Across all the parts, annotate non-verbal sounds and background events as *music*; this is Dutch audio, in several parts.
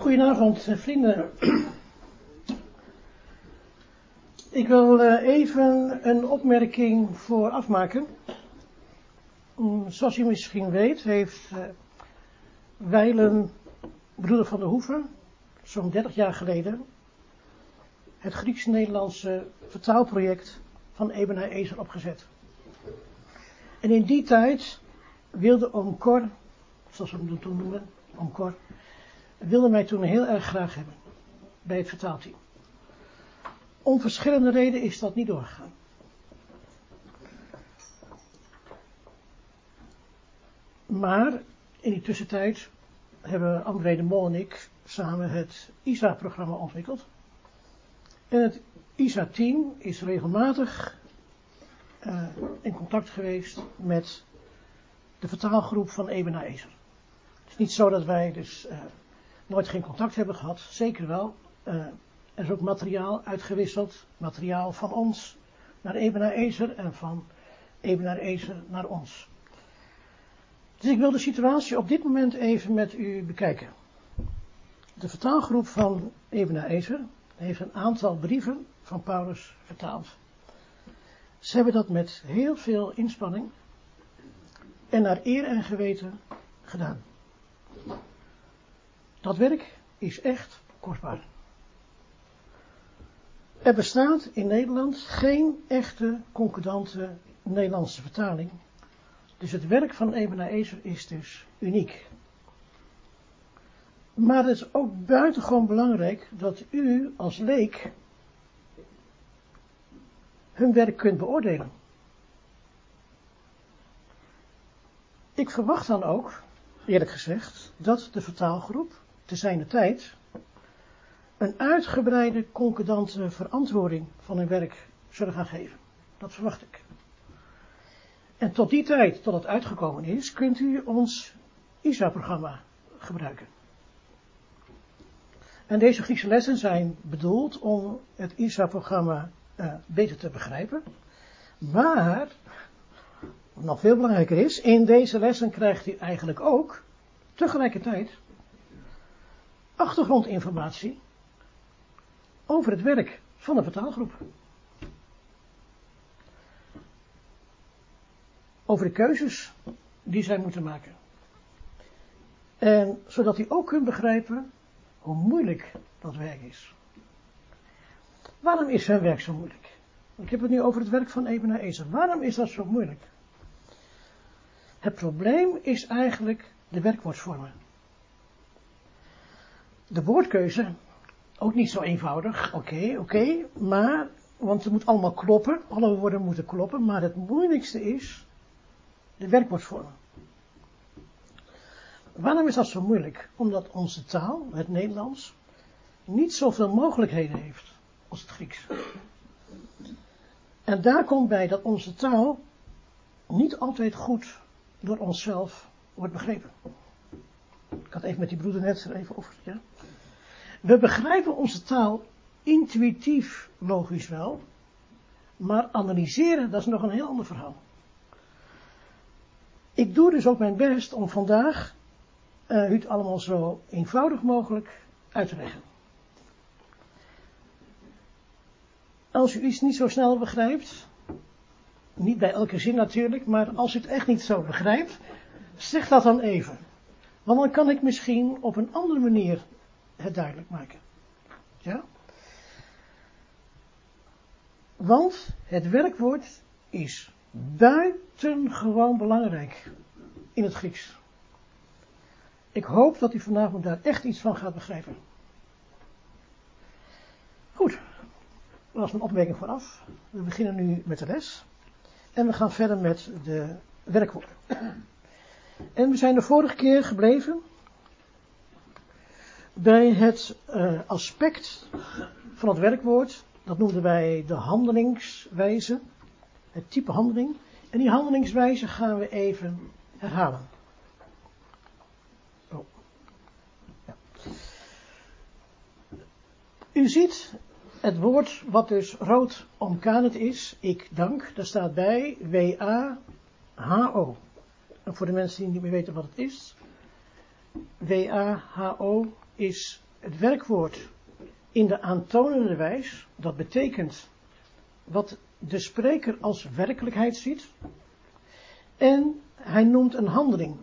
Goedenavond, eh, vrienden. Ik wil eh, even een opmerking vooraf maken. Mm, Zoals u misschien weet, heeft eh, Weilen, broeder van de Hoeven, zo'n 30 jaar geleden, het Grieks-Nederlandse vertaalproject van Ebenaar Ezer opgezet. En in die tijd wilde Oom Cor, zoals we hem toen noemen, Oom Cor, wilde mij toen heel erg graag hebben bij het vertaalteam. Om verschillende redenen is dat niet doorgegaan. Maar in die tussentijd hebben André de Mol en ik samen het ISA-programma ontwikkeld. En het ISA-team is regelmatig uh, in contact geweest met de vertaalgroep van Ebenaar Ezer. Het is niet zo dat wij dus uh, nooit geen contact hebben gehad, zeker wel. Uh, er is ook materiaal uitgewisseld, materiaal van ons naar Ebenaar Ezer en van Ebenaar Ezer naar ons. Dus ik wil de situatie op dit moment even met u bekijken. De vertaalgroep van Ebenaar Ezer heeft een aantal brieven van Paulus vertaald. Ze hebben dat met heel veel inspanning en naar eer en geweten gedaan. Dat werk is echt kostbaar. Er bestaat in Nederland geen echte concordante Nederlandse vertaling. Dus het werk van Ebenaar Ezer is dus uniek. Maar het is ook buitengewoon belangrijk dat u als leek hun werk kunt beoordelen. Ik verwacht dan ook, eerlijk gezegd, dat de vertaalgroep te zijner tijd een uitgebreide concordante verantwoording van hun werk zullen gaan geven. Dat verwacht ik. En tot die tijd, tot het uitgekomen is, kunt u ons ISA-programma gebruiken. En deze Griekse lessen zijn bedoeld om het ISA-programma uh, beter te begrijpen. Maar, wat nog veel belangrijker is, in deze lessen krijgt u eigenlijk ook tegelijkertijd achtergrondinformatie over het werk van de vertaalgroep. Over de keuzes die zij moeten maken. En zodat u ook kunt begrijpen hoe moeilijk dat werk is. Waarom is hun werk zo moeilijk? Ik heb het nu over het werk van Ebenaar Ezer. Waarom is dat zo moeilijk? Het probleem is eigenlijk de werkwoordsvormen. De woordkeuze, ook niet zo eenvoudig, oké, oké, maar, want het moet allemaal kloppen, alle woorden moeten kloppen, maar het moeilijkste is de werkwoordsvormen. Waarom is dat zo moeilijk? Omdat onze taal, het Nederlands, niet zoveel mogelijkheden heeft als het Grieks. En daar komt bij dat onze taal niet altijd goed door onszelf wordt begrepen. Ik had even met die broeder net er even over. Ja? We begrijpen onze taal intuïtief, logisch wel, maar analyseren, dat is nog een heel ander verhaal. Ik doe dus ook mijn best om vandaag uh, u het allemaal zo eenvoudig mogelijk uit te leggen. Als u iets niet zo snel begrijpt, niet bij elke zin natuurlijk, maar als u het echt niet zo begrijpt, zeg dat dan even. Want dan kan ik misschien op een andere manier het duidelijk maken. Ja? Want het werkwoord is buitengewoon belangrijk in het Grieks. Ik hoop dat u vanavond daar echt iets van gaat begrijpen. Goed, dat was een opmerking vooraf. We beginnen nu met de les. En we gaan verder met de werkwoorden. En we zijn de vorige keer gebleven bij het uh, aspect van het werkwoord. Dat noemden wij de handelingswijze. Het type handeling. En die handelingswijze gaan we even herhalen. Oh. Ja. U ziet het woord wat dus rood omkanend is, ik dank, daar staat bij W-A-H-O. Voor de mensen die niet meer weten wat het is, W-A-H-O is het werkwoord in de aantonende wijs. Dat betekent wat de spreker als werkelijkheid ziet. En hij noemt een handeling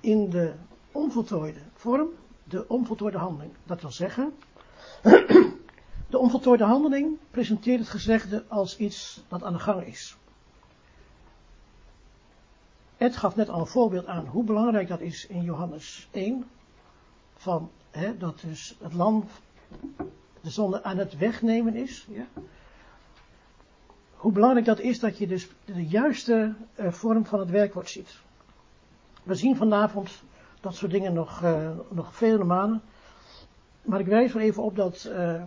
in de onvoltooide vorm, de onvoltooide handeling. Dat wil zeggen, *clears throat* de onvoltooide handeling presenteert het gezegde als iets dat aan de gang is. Ed gaf net al een voorbeeld aan hoe belangrijk dat is in Johannes 1. Van, hè, dat dus het lam de zonde aan het wegnemen is. Ja? Hoe belangrijk dat is dat je dus de juiste uh, vorm van het werkwoord ziet. We zien vanavond dat soort dingen nog, uh, nog vele malen. Maar ik wijs er even op dat, uh,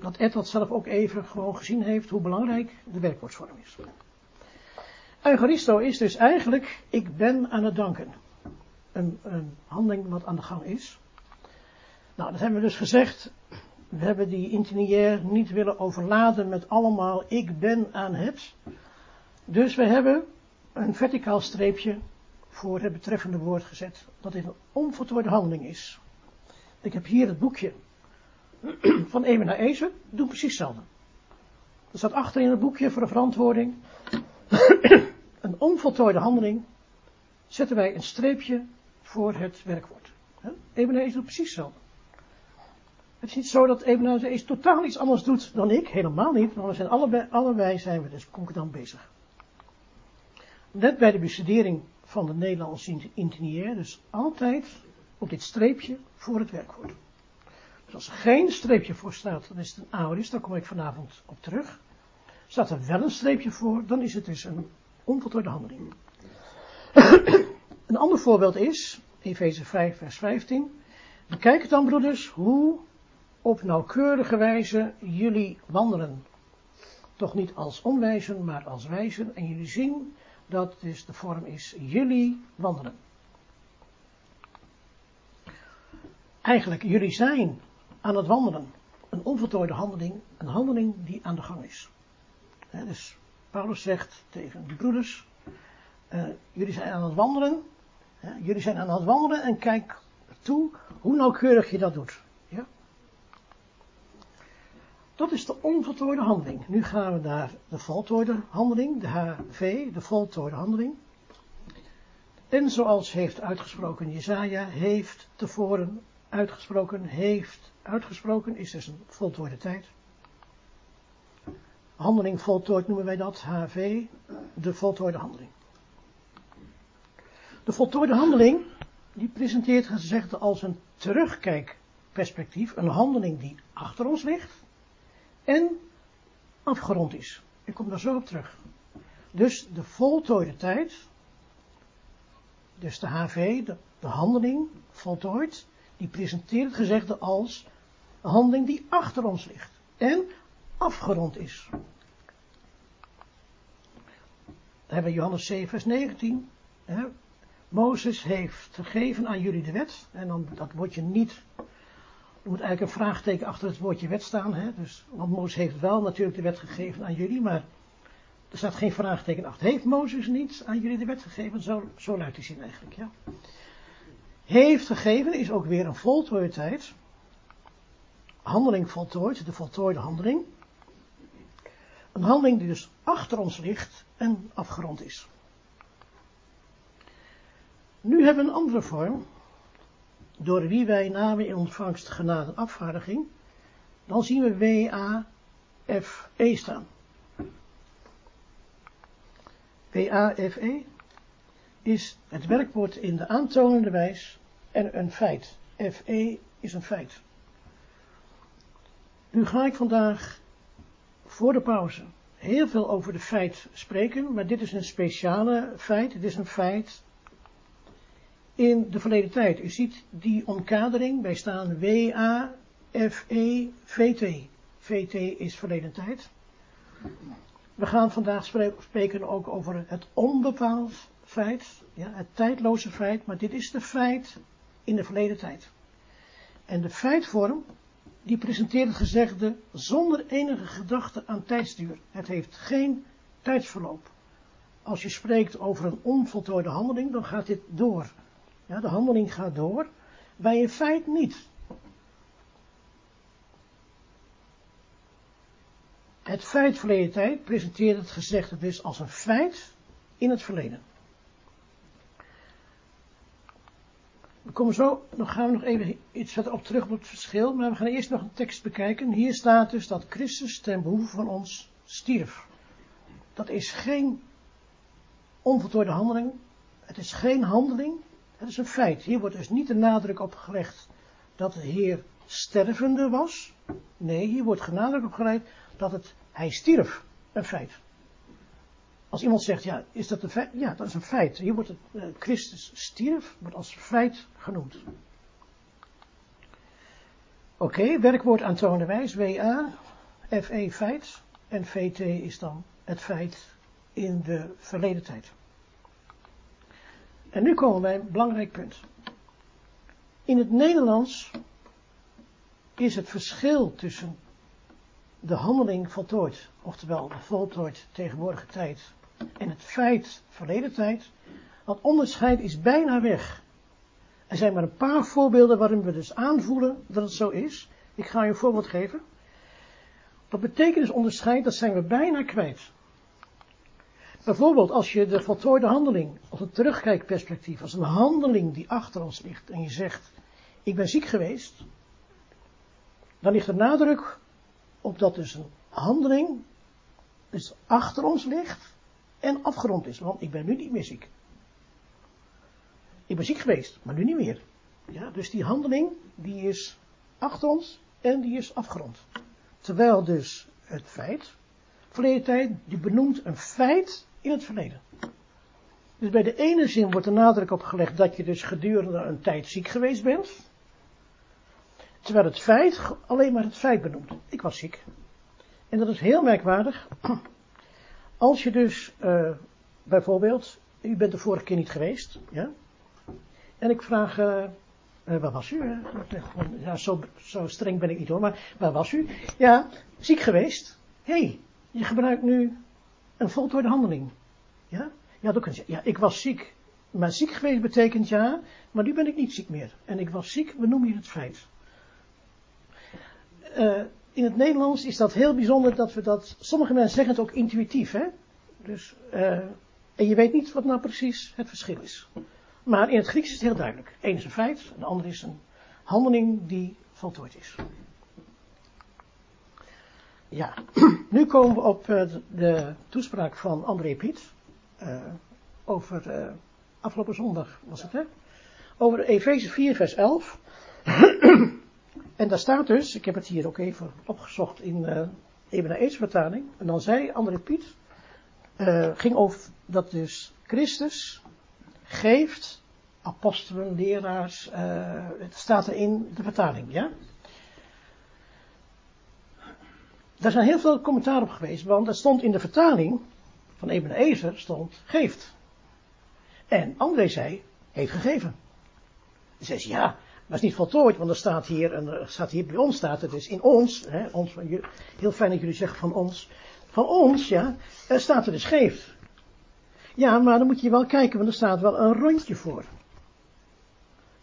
dat Ed dat zelf ook even gewoon gezien heeft hoe belangrijk de werkwoordsvorm is. Eucharisto is dus eigenlijk, ik ben aan het danken. Een, een handeling wat aan de gang is. Nou, dat hebben we dus gezegd. We hebben die intiniair niet willen overladen met allemaal ik ben aan het. Dus we hebben een verticaal streepje voor het betreffende woord gezet. Dat dit een onvoltooide handeling is. Ik heb hier het boekje van Emen naar Ezer. Doe precies hetzelfde. Er staat achter in het boekje voor de verantwoording. Een onvoltooide handeling. Zetten wij een streepje voor het werkwoord. Ebenezer doet precies hetzelfde. Het is niet zo dat Ebenezer eens totaal iets anders doet dan ik. Helemaal niet. Maar we zijn allebei, allebei zijn we dus concordant bezig. Net bij de bestudering van de Nederlandse intiniair. Dus altijd op dit streepje voor het werkwoord. Dus als er geen streepje voor staat, dan is het een aorist. Daar kom ik vanavond op terug. Staat er wel een streepje voor, dan is het dus een onvoltooide handeling. een ander voorbeeld is, Efeze 5 vers 15. Bekijk dan broeders, hoe op nauwkeurige wijze jullie wandelen. Toch niet als onwijzen, maar als wijzen. En jullie zien dat dus de vorm is jullie wandelen. Eigenlijk, jullie zijn aan het wandelen. Een onvoltooide handeling, een handeling die aan de gang is. dus Paulus zegt tegen de broeders, uh, jullie zijn aan het wandelen, jullie zijn aan het wandelen en kijk toe hoe nauwkeurig je dat doet. Ja? Dat is de onvoltooide handeling. Nu gaan we naar de voltooide handeling, de HV, de voltooide handeling. En zoals heeft uitgesproken Jezaja, heeft tevoren uitgesproken, heeft uitgesproken, is dus een voltooide tijd. Handeling voltooid noemen wij dat, HV, de voltooide handeling. De voltooide handeling, die presenteert gezegd als een terugkijkperspectief, een handeling die achter ons ligt en afgerond is. Ik kom daar zo op terug. Dus de voltooide tijd, dus de HV, de, de handeling, voltooid, die presenteert het gezegde als een handeling die achter ons ligt en afgerond is. We hebben Johannes 7, vers 19. Hè. Mozes heeft gegeven aan jullie de wet. En dan dat woordje niet. Er moet eigenlijk een vraagteken achter het woordje wet staan. Hè. Dus, want Mozes heeft wel natuurlijk de wet gegeven aan jullie. Maar er staat geen vraagteken achter. Heeft Mozes niet aan jullie de wet gegeven? Zo, zo luidt die zin eigenlijk. Ja. Heeft gegeven is ook weer een voltooide tijd. Handeling voltooid, de voltooide handeling. Een handeling die dus achter ons ligt en afgerond is. Nu hebben we een andere vorm, door wie wij namen in ontvangst genade afvaardiging. Dan zien we W-A-F-E staan. W-A-F-E is het werkwoord in de aantonende wijs en een feit. F-E is een feit. Nu ga ik vandaag voor de pauze heel veel over de feit spreken, maar dit is een speciale feit. Het is een feit in de verleden tijd. U ziet die omkadering, wij staan W-A-F-E-V-T. VT is verleden tijd. We gaan vandaag spreken ook over het onbepaald feit, ja, het tijdloze feit, maar dit is de feit in de verleden tijd. En de feitvorm die presenteert het gezegde zonder enige gedachte aan tijdsduur. Het heeft geen tijdsverloop. Als je spreekt over een onvoltooide handeling, dan gaat dit door. Ja, de handeling gaat door, bij een feit niet. Het feit verleden tijd presenteert het gezegde dus als een feit in het verleden. Komen zo, dan gaan we nog even iets verder op terug op het verschil, maar we gaan eerst nog een tekst bekijken. Hier staat dus dat Christus ten behoeve van ons stierf. Dat is geen onvoltooide handeling, het is geen handeling, het is een feit. Hier wordt dus niet de nadruk op gelegd dat de Heer stervende was. Nee, hier wordt genadruk op gelegd dat het, hij stierf. Een feit. Als iemand zegt, ja, is dat een feit? Ja, dat is een feit. Hier wordt het, uh, Christus stierf, wordt als feit genoemd. Oké, werkwoord aantoonde wijs, WA, FE feit, en VT is dan het feit in de verleden tijd. En nu komen wij een belangrijk punt. In het Nederlands is het verschil tussen de handeling voltooid, oftewel de voltooid tegenwoordige tijd, en het feit verleden tijd, dat onderscheid is bijna weg. Er zijn maar een paar voorbeelden waarin we dus aanvoelen dat het zo is. Ik ga je een voorbeeld geven. Dat betekenisonderscheid, dat zijn we bijna kwijt. Bijvoorbeeld als je de voltooide handeling, als een terugkijkperspectief, als een handeling die achter ons ligt en je zegt, ik ben ziek geweest, dan ligt er nadruk op dat dus een handeling dus achter ons ligt en afgerond is, want ik ben nu niet meer ziek. Ik ben ziek geweest, maar nu niet meer. Ja, dus die handeling, die is achter ons en die is afgerond. Terwijl dus het feit, verleden tijd, die benoemt een feit in het verleden. Dus bij de ene zin wordt de nadruk op gelegd dat je dus gedurende een tijd ziek geweest bent. Terwijl het feit alleen maar het feit benoemt. Ik was ziek. En dat is heel merkwaardig. Als je dus uh, bijvoorbeeld, u bent de vorige keer niet geweest, ja? En ik vraag, uh, uh, waar was u? Ja, zo, zo streng ben ik niet hoor, maar waar was u? Ja, ziek geweest. Hé, hey, je gebruikt nu een voltooide handeling. Ja? Ja, dat kun je Ja, ik was ziek. Maar ziek geweest betekent ja, maar nu ben ik niet ziek meer. En ik was ziek, we noemen hier het feit. Uh, in het Nederlands is dat heel bijzonder dat we dat, sommige mensen zeggen het ook intuïtief, hè. Dus, uh, en je weet niet wat nou precies het verschil is. Maar in het Grieks is het heel duidelijk. Eén is een feit, de ander is een handeling die voltooid is. Ja, *clears throat* nu komen we op uh, de toespraak van André Piet. Uh, over, afgelopen zondag was het hè. Over Efeze 4 vers 11. *clears throat* en daar staat dus, ik heb het hier ook even opgezocht in uh, vertaling. En dan zei André Piet, ging over dat dus Christus geeft apostelen, leraars, het staat er in de vertaling, ja. Daar zijn heel veel commentaar op geweest, want er stond in de vertaling van Ebenezer, stond, geeft. En André zei, heeft gegeven. Hij zei, ja, maar is niet voltooid, want er staat hier, en staat hier bij ons staat het dus in ons, hè, ons, heel fijn dat jullie zeggen van ons, van ons, ja, er staat er dus geeft. Ja, maar dan moet je wel kijken, want er staat wel een rondje voor.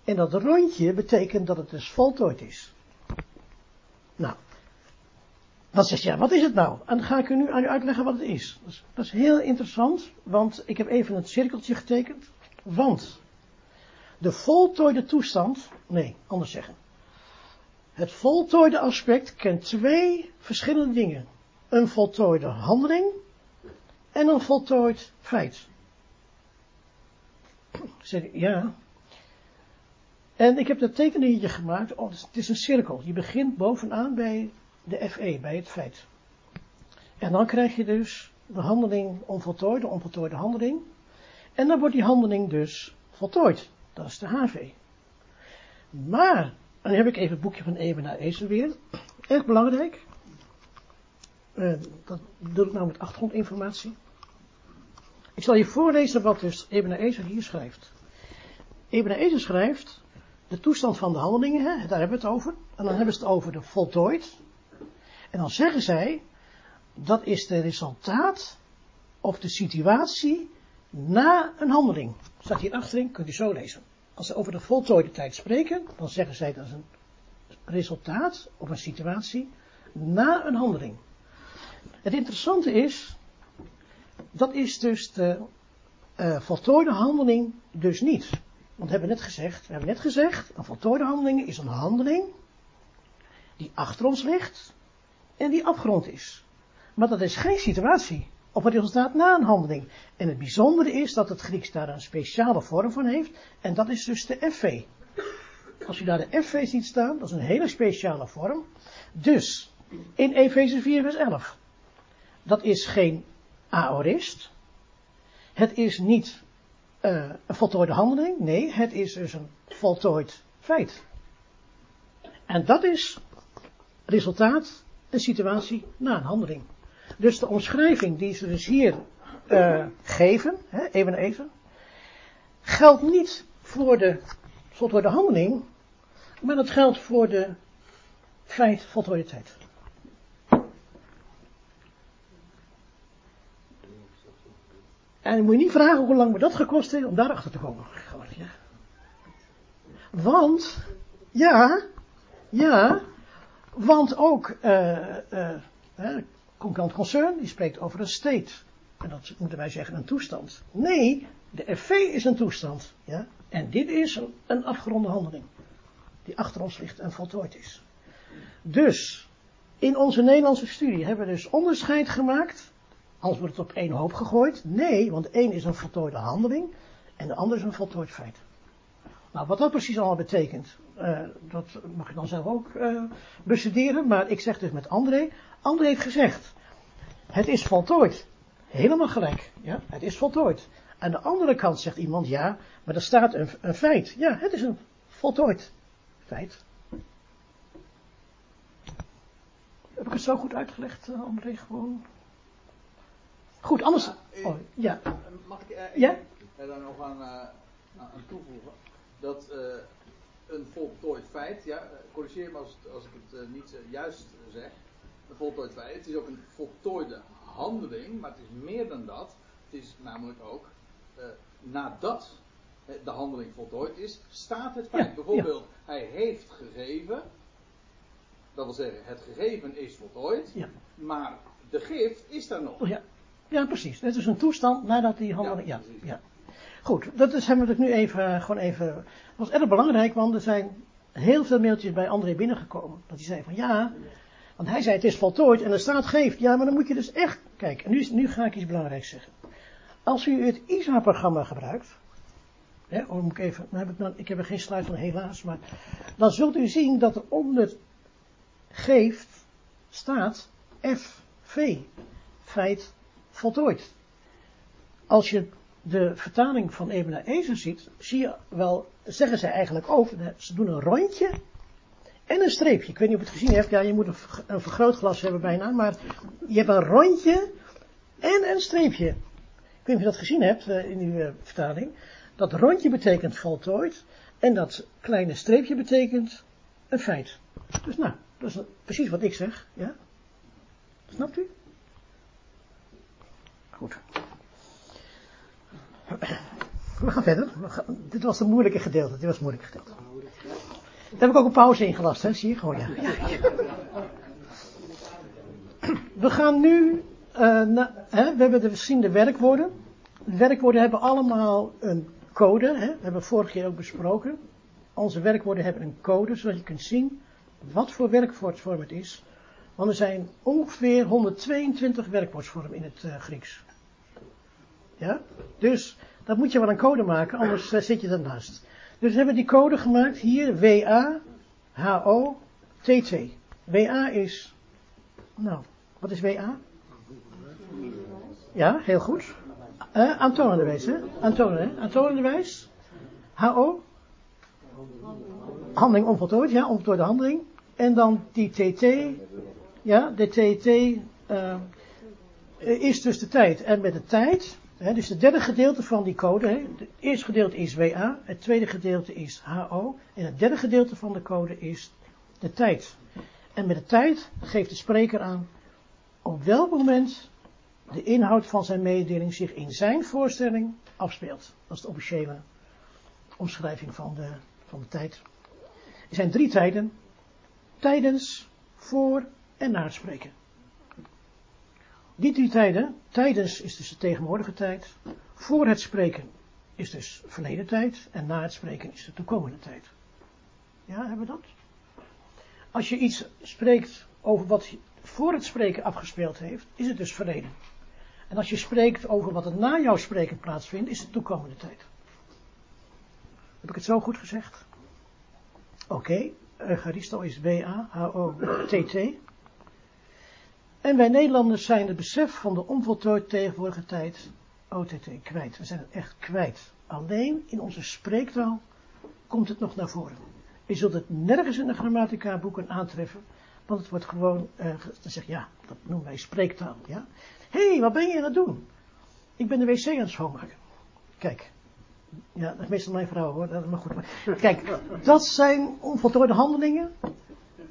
En dat rondje betekent dat het dus voltooid is. Nou, dan zegt ja, wat is het nou? En dan ga ik u nu aan u uitleggen wat het is. Dat, is. dat is heel interessant, want ik heb even een cirkeltje getekend. Want de voltooide toestand, nee, anders zeggen. Het voltooide aspect kent twee verschillende dingen. Een voltooide handeling en een voltooid feit. Ja. En ik heb dat tekeningetje gemaakt. Oh, het is een cirkel. Je begint bovenaan bij de FE, bij het feit. En dan krijg je dus de handeling onvoltooid, de onvoltooide handeling. En dan wordt die handeling dus voltooid. Dat is de HV. Maar, en dan heb ik even het boekje van Eben naar weer. Erg belangrijk. Uh, dat doe ik nou met achtergrondinformatie. Ik zal je voorlezen wat dus Eben Ezer hier schrijft. Eben Ezer schrijft de toestand van de handelingen, hè, daar hebben we het over. En dan hebben ze het over de voltooid, en dan zeggen zij, dat is de resultaat of de situatie na een handeling. Staat hier achterin, kunt u zo lezen. Als ze over de voltooide tijd spreken, dan zeggen zij dat is een resultaat of een situatie na een handeling. Het interessante is, dat is dus de uh, voltooide handeling dus niet. Want we hebben net gezegd, we hebben net gezegd, een voltooide handeling is een handeling die achter ons ligt en die afgerond is. Maar dat is geen situatie of een resultaat na een handeling. En het bijzondere is dat het Grieks daar een speciale vorm van heeft en dat is dus de FV. Als u daar de FV ziet staan, dat is een hele speciale vorm. Dus, in Efeze 4 vers 11. Dat is geen aorist. Het is niet uh, een voltooide handeling. Nee, het is dus een voltooid feit. En dat is resultaat, een situatie na een handeling. Dus de omschrijving die ze dus hier uh, geven, hè, even even, geldt niet voor de voltooide handeling, maar dat geldt voor de feit voltooide tijd. En je moet je niet vragen hoe lang me dat gekost heeft om daarachter te komen. Want, ja, ja, want ook, uh, concurrent concern, die spreekt over een state. En dat moeten wij zeggen een toestand. Nee, de FV is een toestand. Ja? En dit is een, een afgeronde handeling. Die achter ons ligt en voltooid is. Dus, in onze Nederlandse studie hebben we dus onderscheid gemaakt. Anders wordt het op één hoop gegooid. Nee, want één is een voltooide handeling. En de ander is een voltooid feit. Nou, wat dat precies allemaal betekent, uh, dat mag je dan zelf ook uh, bestuderen. Maar ik zeg dus met André. André heeft gezegd, het is voltooid. Helemaal gelijk. Ja, het is voltooid. Aan de andere kant zegt iemand, ja, maar er staat een, een feit. Ja, het is een voltooid feit. Heb ik het zo goed uitgelegd, uh, André, gewoon? Goed, anders... Ja, oh, ja. Mag ik uh, ja? er dan nog aan, uh, aan toevoegen? Dat een voltooid feit, ja, corrigeer me als, als ik het niet juist zeg, een voltooid feit, het is ook een voltooide handeling, maar het is meer dan dat. Het is namelijk ook nadat de handeling voltooid is, staat het feit. Ja, Bijvoorbeeld, hij heeft gegeven, dat wil zeggen, het gegeven is voltooid, Ja. maar de gift is daar nog. Oh, ja. ja, precies. Het is een toestand nadat die handeling... Ja, ja. Goed, dat is, hebben we natuurlijk nu even, gewoon even... Dat was erg belangrijk, want er zijn heel veel mailtjes bij André binnengekomen. Dat hij zei van ja, want hij zei het is voltooid en er staat geeft. Ja, maar dan moet je dus echt... Kijk, nu, nu ga ik iets belangrijks zeggen. Als u het ISA-programma gebruikt... Hè, oh, moet ik, even, nou heb ik, ik heb er geen sluit van helaas, maar... Dan zult u zien dat er onder geeft staat FV. Feit voltooid. Als je de vertaling van Ebena Ezer ziet, zie je wel, zeggen ze eigenlijk ook, ze doen een rondje en een streepje. Ik weet niet of je het gezien hebt, ja, je moet een, verg- een vergrootglas hebben bijna, maar je hebt een rondje en een streepje. Ik weet niet of je dat gezien hebt eh, in uw eh, vertaling. Dat rondje betekent voltooid en dat kleine streepje betekent een feit. Dus nou, dat is precies wat ik zeg, ja? Snapt u? Goed. We gaan verder. Dit was het moeilijke gedeelte. Dit was moeilijke gedeelte. Daar heb ik ook een pauze ingelast, hè? Zie je gewoon, ja. We gaan nu, na- hè, we hebben de verschillende werkwoorden. De werkwoorden hebben allemaal een code, hè? Dat hebben we vorige keer ook besproken. Onze werkwoorden hebben een code, zodat je kunt zien wat voor werkwoordvorm het is. Want er zijn ongeveer 122 werkwoordsvormen in het eh, Grieks. Ja? Dus dat moet je wel een code maken, anders eh, zit je ernaast. Dus we hebben die code gemaakt hier, WA, HO, T2. WA is, nou, wat is WA? Ja, heel goed. Uh, aantonende wijs, hè? Aantonende, hè? Aantonende wijs. HO. Handeling onvoltooid, ja, onvoltooide handeling. En dan die TT, ja, de TT eh, is dus de tijd. En met de tijd, dus het derde gedeelte van die code, het eerste gedeelte is WA, het tweede gedeelte is HO, en het derde gedeelte van de code is de tijd. En met de tijd geeft de spreker aan op welk moment de inhoud van zijn mededeling zich in zijn voorstelling afspeelt. Dat is de officiële omschrijving van de, van de tijd. Er zijn drie tijden. Tijdens, voor en na het spreken. Die drie tijden, tijdens is dus de tegenwoordige tijd, voor het spreken is dus verleden tijd en na het spreken is de toekomende tijd. Ja, hebben we dat? Als je iets spreekt over wat voor het spreken afgespeeld heeft, is het dus verleden. En als je spreekt over wat er na jouw spreken plaatsvindt, is het toekomende tijd. Heb ik het zo goed gezegd? Oké, okay. Is B-A-H-O-T-T. En wij Nederlanders zijn het besef van de onvoltooid tegenwoordige tijd OTT kwijt. We zijn het echt kwijt. Alleen in onze spreektaal komt het nog naar voren. Je zult het nergens in de grammatica boeken aantreffen, want het wordt gewoon, dan zeg ja, dat noemen wij spreektaal, ja. Hé, hey, wat ben je aan het doen? Ik ben de wc aan het schoonmaken. Kijk. Ja, dat is meestal mijn vrouw hoor, maar goed. Kijk, dat zijn onvoltooide handelingen.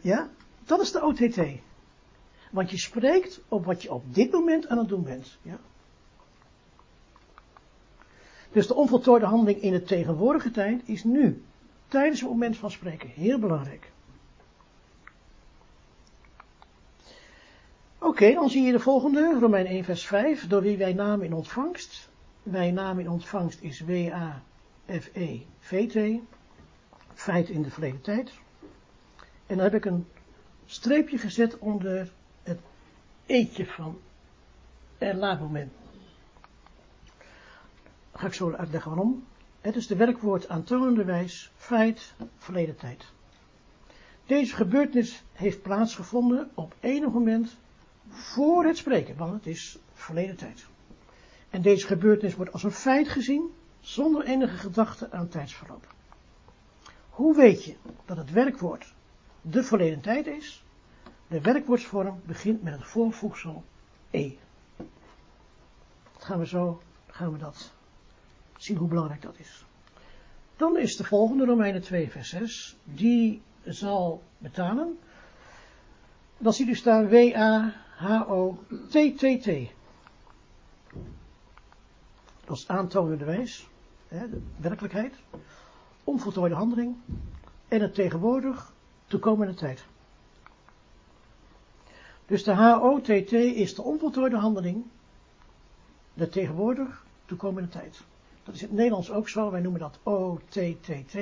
Ja, dat is de OTT. Want je spreekt op wat je op dit moment aan het doen bent. Ja. Dus de onvoltooide handeling in de tegenwoordige tijd is nu. Tijdens het moment van spreken. Heel belangrijk. Oké, dan zie je de volgende, Romein 1 vers 5, door wie wij namen in ontvangst. Wij namen in ontvangst is W-A-F-E-V-T, feit in de verleden tijd. En dan heb ik een streepje gezet onder eetje van er moment. Ga ik zo uitleggen waarom. Het is de werkwoord aantoonende wijs, feit, verleden tijd. Deze gebeurtenis heeft plaatsgevonden op enig moment voor het spreken, want het is verleden tijd. En deze gebeurtenis wordt als een feit gezien, zonder enige gedachte aan tijdsverloop. Hoe weet je dat het werkwoord de verleden tijd is? De werkwoordsvorm begint met het voorvoegsel e. Dat gaan we zo, gaan we dat zien hoe belangrijk dat is. Dan is de volgende, Romeinen 2 vers 6, die zal betalen. Dan ziet u staan W-A-H-O-T-T-T. Dat is aantonende wijs, hè, de werkelijkheid, onvoltooide handeling en het tegenwoordig toekomende tijd. Dus de H-O-T-T is de onvoltooide handeling, de tegenwoordig toekomende tijd. Dat is in het Nederlands ook zo, wij noemen dat O-T-T-T,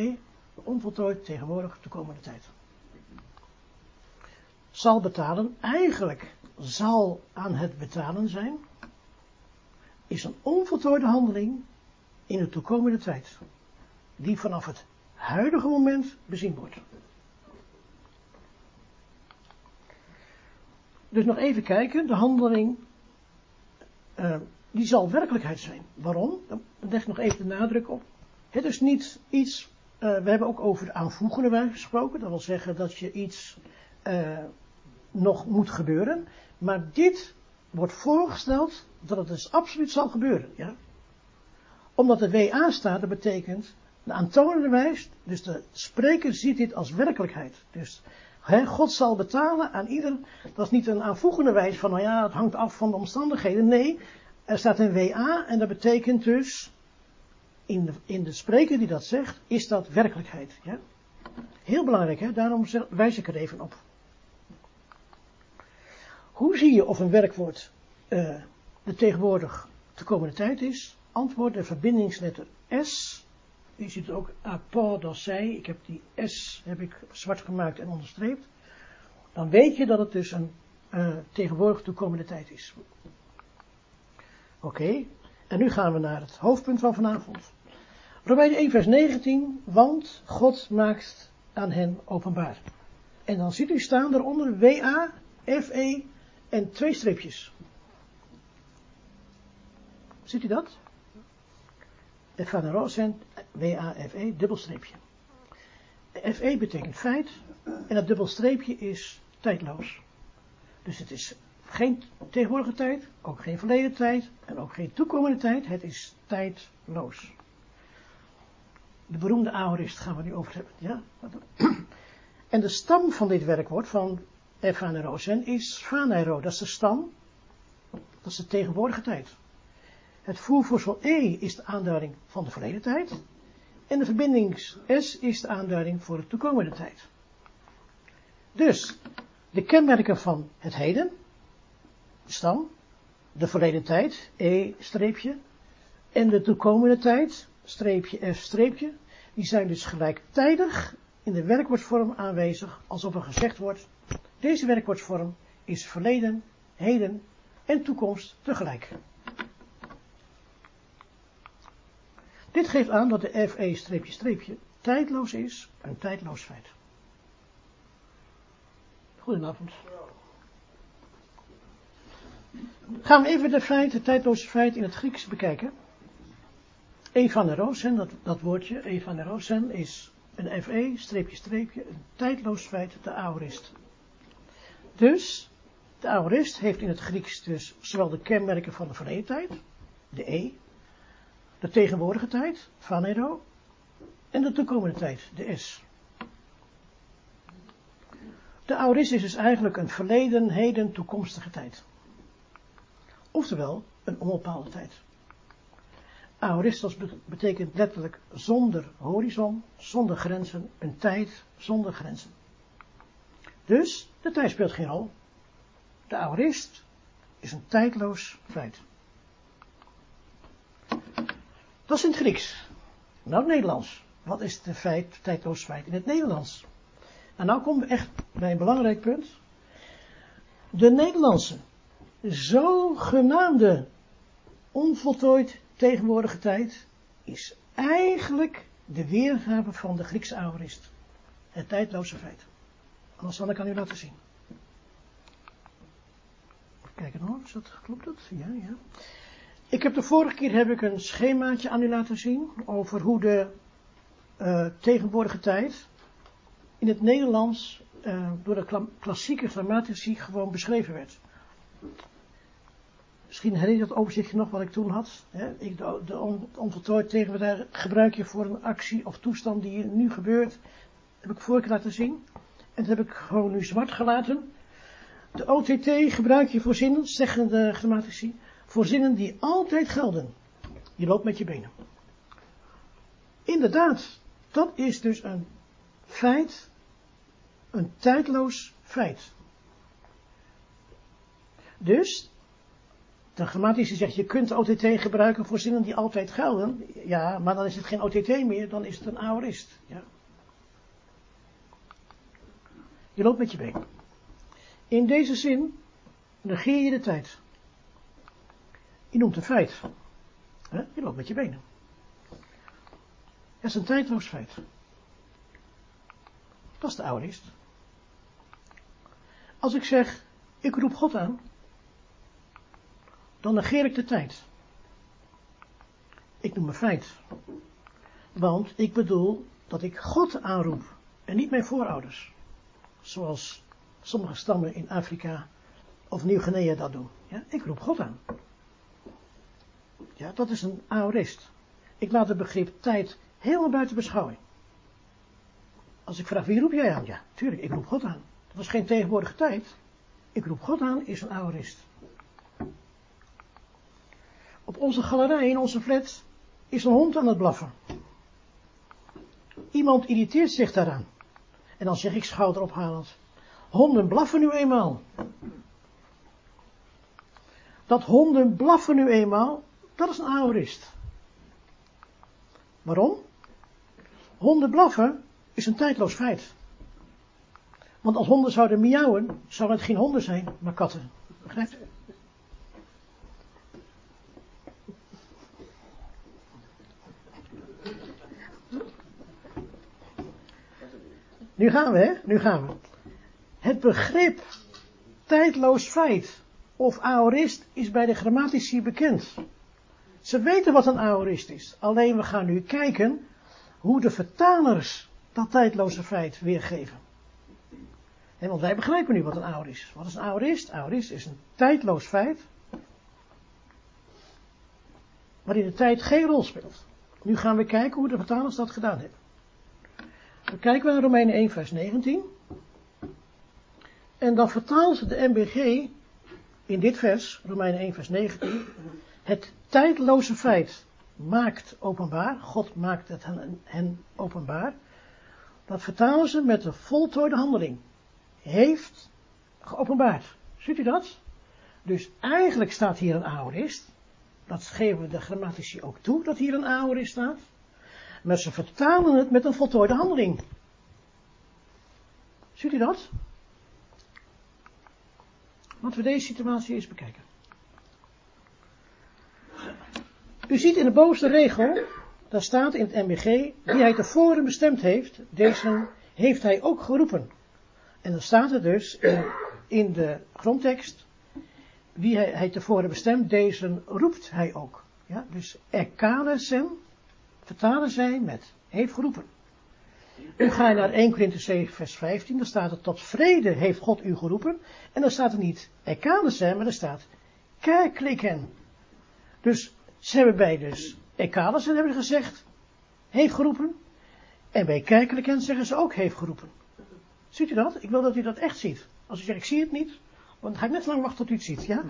onvoltooid tegenwoordig toekomende tijd. Zal betalen, eigenlijk zal aan het betalen zijn, is een onvoltooide handeling in de toekomende tijd, die vanaf het huidige moment bezien wordt. Dus nog even kijken, de handeling, uh, die zal werkelijkheid zijn. Waarom? Dan leg ik nog even de nadruk op. Het is niet iets, uh, we hebben ook over de aanvoegende wijze gesproken, dat wil zeggen dat je iets uh, nog moet gebeuren, maar dit wordt voorgesteld dat het dus absoluut zal gebeuren. Ja? Omdat de WA staat, dat betekent de aantonende wijs, dus de spreker ziet dit als werkelijkheid. Dus God zal betalen aan ieder, dat is niet een aanvoegende wijs van, nou ja, het hangt af van de omstandigheden. Nee, er staat een WA en dat betekent dus, in de, in de spreker die dat zegt, is dat werkelijkheid. Ja? Heel belangrijk, hè? daarom wijs ik er even op. Hoe zie je of een werkwoord uh, de tegenwoordig komende tijd is? Antwoord de verbindingsletter S. Je ziet ook zij. Ik heb die S heb ik zwart gemaakt en onderstreept. Dan weet je dat het dus een uh, tegenwoordig toekomende tijd is. Oké, en nu gaan we naar het hoofdpunt van vanavond. Romeinen 1 vers 19, want God maakt aan hen openbaar. En dan ziet u staan daaronder W-A, F-E en twee streepjes. Ziet u dat? Van de Roosent, W-A-F-E, dubbelstreepje. F-E betekent feit en dat dubbelstreepje is tijdloos. Dus het is geen tegenwoordige tijd, ook geen verleden tijd en ook geen toekomende tijd. Het is tijdloos. De beroemde aorist gaan we nu over hebben. Ja? *clears throat* En de stam van dit werkwoord van Efanerosen is Phaneiro. Dat is de stam. Dat is de tegenwoordige tijd. Het voervoedsel E is de aanduiding van de verleden tijd. En de verbinding S is de aanduiding voor de toekomende tijd. Dus, de kenmerken van het heden, stam, de verleden tijd, E streepje, en de toekomende tijd, streepje F streepje, die zijn dus gelijktijdig in de werkwoordsvorm aanwezig, alsof er gezegd wordt, deze werkwoordsvorm is verleden, heden en toekomst tegelijk. Dit geeft aan dat de FE streepje streepje tijdloos is, een tijdloos feit. Goedenavond. Gaan we even de feiten, tijdloze feit in het Grieks bekijken. Evanerosen, dat, dat woordje, evanerosen, is een FE, streepje, streepje, een tijdloos feit, de aorist. Dus, de aorist heeft in het Grieks dus zowel de kenmerken van de verleden tijd, de E, de tegenwoordige tijd, vanero, en de toekomende tijd, de S. De aorist is dus eigenlijk een verleden, heden, toekomstige tijd. Oftewel, een onbepaalde tijd. Aoristos betekent letterlijk zonder horizon, zonder grenzen, een tijd zonder grenzen. Dus, de tijd speelt geen rol. De aorist is een tijdloos feit. Dat is in het Grieks. Nou, het Nederlands. Wat is de feit, tijdloos feit in het Nederlands? En nou komen we echt bij een belangrijk punt. De Nederlandse zogenaamde onvoltooid tegenwoordige tijd is eigenlijk de weergave van de Griekse aorist. Het tijdloze feit. Anders zal ik aan u laten zien. Kijken hoor, is dat, klopt dat? Ja, ja. Ik heb de vorige keer heb ik een schemaatje aan u laten zien over hoe de uh, tegenwoordige tijd in het Nederlands uh, door de klassieke grammatici gewoon beschreven werd. Misschien herinner je dat overzichtje nog wat ik toen had. Hè? Ik, de, de on, onvoltooid tegenwoordig gebruik je voor een actie of toestand die nu gebeurt. Heb ik vorige keer laten zien. En dat heb ik gewoon nu zwart gelaten. De OTT gebruik je voor zinnen, zeggen de grammatici, voor zinnen die altijd gelden. Je loopt met je benen. Inderdaad, dat is dus een feit, een tijdloos feit. Dus, de grammatische zegt, je kunt OTT gebruiken voor zinnen die altijd gelden. Ja, maar dan is het geen OTT meer, dan is het een aorist. Ja. Je loopt met je been. In deze zin negeer je de tijd. Je noemt een feit. Je loopt met je benen. Dat is een tijdloos feit. Dat is de aorist. Als ik zeg, ik roep God aan, dan negeer ik de tijd. Ik noem een feit. Want ik bedoel dat ik God aanroep en niet mijn voorouders. Zoals sommige stammen in Afrika of Nieuw-Guinea dat doen. Ja, ik roep God aan. Ja, dat is een aorist. Ik laat het begrip tijd helemaal buiten beschouwing. Als ik vraag, wie roep jij aan? Ja, tuurlijk, ik roep God aan. Dat is geen tegenwoordige tijd. Ik roep God aan, is een aorist. Op onze galerij, in onze flat, is een hond aan het blaffen. Iemand irriteert zich daaraan. En dan zeg ik schouderophalend. Honden blaffen nu eenmaal. Dat honden blaffen nu eenmaal, dat is een aorist. Waarom? Honden blaffen is een tijdloos feit. Want als honden zouden miauwen, zouden het geen honden zijn, maar katten. Begrijpt u? Nu gaan we, hè? Nu gaan we. Het begrip tijdloos feit of aorist is bij de grammatici bekend. Ze weten wat een aorist is. Alleen we gaan nu kijken hoe de vertalers dat tijdloze feit weergeven. En want wij begrijpen nu wat een aorist is. Wat is een aorist? Aorist is een tijdloos feit. Waarin de tijd geen rol speelt. Nu gaan we kijken hoe de vertalers dat gedaan hebben. Dan kijken we naar Romeinen 1 vers 19. En dan vertalen ze de MBG in dit vers, Romeinen 1 vers 19, het tijdloze feit maakt openbaar, God maakt het hen, openbaar, dat vertalen ze met de voltooide handeling. Heeft geopenbaard. Ziet u dat? Dus eigenlijk staat hier een aorist. Dat geven de grammatici ook toe, dat hier een aorist staat. Maar ze vertalen het met een voltooide handeling. Ziet u dat? Laten we deze situatie eens bekijken. U ziet in de bovenste regel, daar staat in het MBG, wie hij tevoren bestemd heeft, deze heeft hij ook geroepen. En dan staat er dus in, de grondtekst, wie hij, tevoren bestemd, deze roept hij ook. Ja, dus erkanesen vertalen zij met heeft geroepen. Nu ga je naar 1 Korinther 7 vers 15, daar staat het tot vrede heeft God u geroepen. En dan staat er niet erkanesen, maar er staat kerklikken. Dus ze hebben bij dus Ekalesen hebben gezegd, heeft geroepen. En bij kerkelijken zeggen ze ook heeft geroepen. Ziet u dat? Ik wil dat u dat echt ziet. Als u zegt, ik zie het niet, dan ga ik net lang wachten tot u het ziet, ja?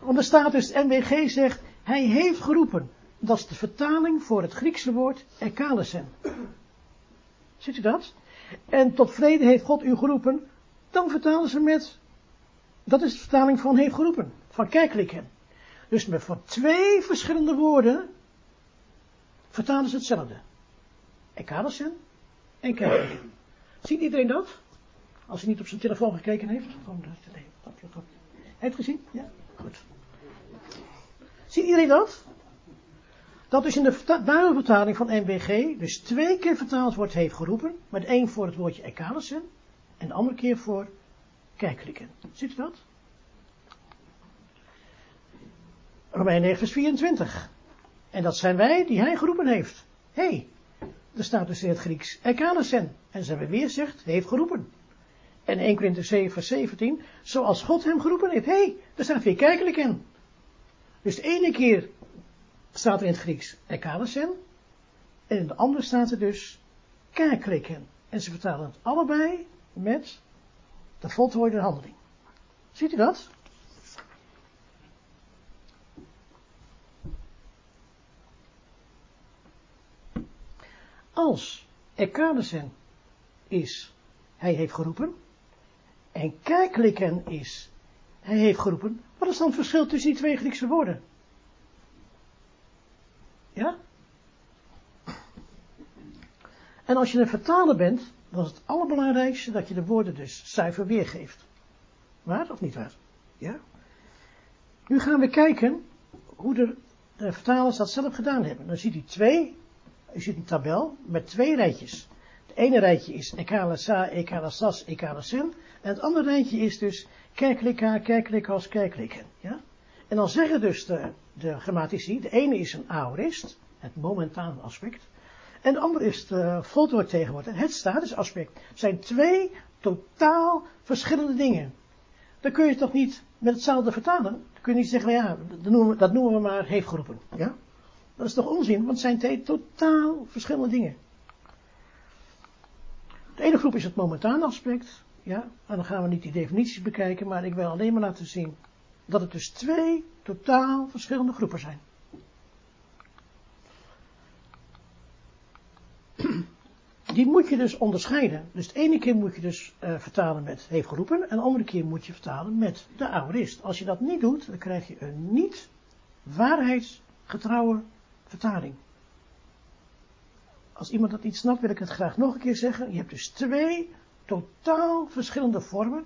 Want er staat dus, NBG zegt, hij heeft geroepen. Dat is de vertaling voor het Griekse woord ekalesen. Ziet u dat? En tot vrede heeft God u geroepen. Dan vertalen ze met, dat is de vertaling van heeft geroepen. Van kerkelijken. Dus met voor twee verschillende woorden vertalen ze hetzelfde. Ekalesen en kerkelijken. Ziet iedereen dat? Als hij niet op zijn telefoon gekeken heeft. Van de, Heeft gezien? Ja? Goed. Ziet iedereen dat? Dat is in de Bijbelvertaling van NBG dus twee keer vertaald wordt heeft geroepen. Met één voor het woordje ekalesen en de andere keer voor kerkelijken. Ziet u dat? Romein 9 vers 24. En dat zijn wij die hij geroepen heeft. Hé, hey, er staat dus in het Grieks ekalesen. En ze hebben weer zegt, heeft geroepen. En 1 Korinther 7 vers 17, zoals God hem geroepen heeft. Hé, hey, er staat weer kerkelijken. Dus de ene keer staat er in het Grieks ekalesen. En in de andere staat er dus kerkelijken. En ze vertalen het allebei met de voltooide handeling. Ziet u dat? Als ekalesen is, hij heeft geroepen, en kerkelijken is, hij heeft geroepen, wat is dan het verschil tussen die twee Griekse woorden? Ja? En als je een vertaler bent, dan is het allerbelangrijkste dat je de woorden dus zuiver weergeeft. Waar of niet waar? Ja? Nu gaan we kijken hoe de, de vertalers dat zelf gedaan hebben. Dan ziet u twee, u ziet een tabel met twee rijtjes. Het ene rijtje is ekalasa, ekalasas, ekalasen. En het andere rijtje is dus kerklika, kerklikas, kerkliken. Ja? En dan zeggen dus de, de grammatici, de ene is een aorist, het momentane aspect. En de andere is de voltooid tegenwoordig, het statisch aspect. Het zijn twee totaal verschillende dingen. Dan kun je het toch niet met hetzelfde vertalen? Dan kun je niet zeggen, ja, dat noemen, dat noemen we maar heeft geroepen. Ja? Dat is toch onzin, want het zijn twee totaal verschillende dingen. De ene groep is het momentane aspect, ja, en dan gaan we niet die definities bekijken, maar ik wil alleen maar laten zien dat het dus twee totaal verschillende groepen zijn. *clears throat* Die moet je dus onderscheiden. Dus de ene keer moet je dus uh, vertalen met heeft geroepen, en de andere keer moet je vertalen met de aorist. Als je dat niet doet, dan krijg je een niet waarheidsgetrouwe vertaling. Als iemand dat niet snapt, wil ik het graag nog een keer zeggen. Je hebt dus twee totaal verschillende vormen.